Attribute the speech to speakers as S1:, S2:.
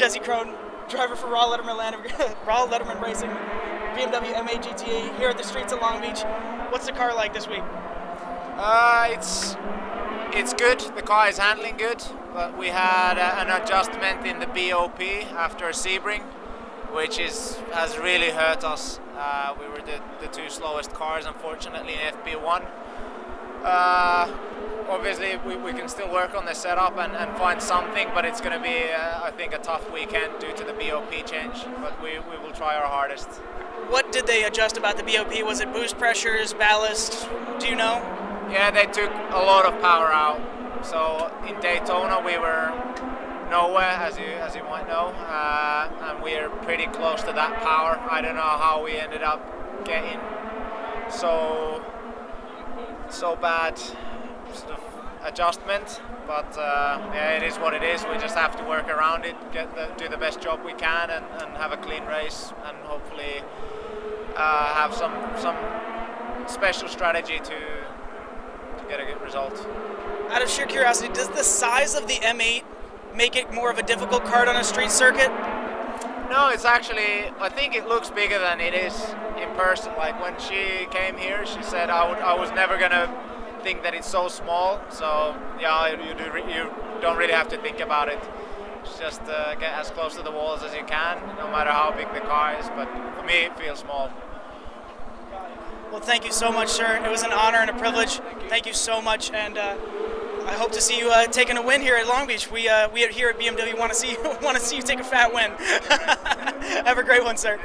S1: Jesse Krohn, driver for Rahal Letterman Land, Rahal Letterman Racing, BMW M8 GTE here at the streets of Long Beach. What's the car like this week?
S2: Uh, it's it's good. The car is handling good, but we had uh, an adjustment in the BOP after a Sebring, which is has really hurt us. Uh, we were the, the two slowest cars, unfortunately, in FP1. Uh, obviously, we, we can still work on the setup and, and find something, but it's going to be, uh, I think, a tough weekend due to the BOP change. But we, we will try our hardest.
S1: What did they adjust about the BOP? Was it boost pressures, ballast? Do you know?
S2: Yeah, they took a lot of power out. So in Daytona, we were nowhere, as you as you might know, uh, and we're pretty close to that power. I don't know how we ended up getting so so bad sort of adjustment, but uh, yeah, it is what it is. We just have to work around it, get the, do the best job we can, and, and have a clean race, and hopefully uh, have some some special strategy to to get a good result.
S1: Out of sheer curiosity, does the size of the M8 make it more of a difficult card on a street circuit?
S2: No, it's actually. I think it looks bigger than it is in person. Like when she came here, she said I would. I was never gonna think that it's so small. So yeah, you do. You don't really have to think about it. Just uh, get as close to the walls as you can, no matter how big the car is. But for me, it feels small.
S1: Well, thank you so much, sir. It was an honor and a privilege. Thank you so much, and uh, I hope to see you uh, taking a win here at Long Beach. We uh, we here at BMW want to see want to see you take a fat win. Have a great one, sir.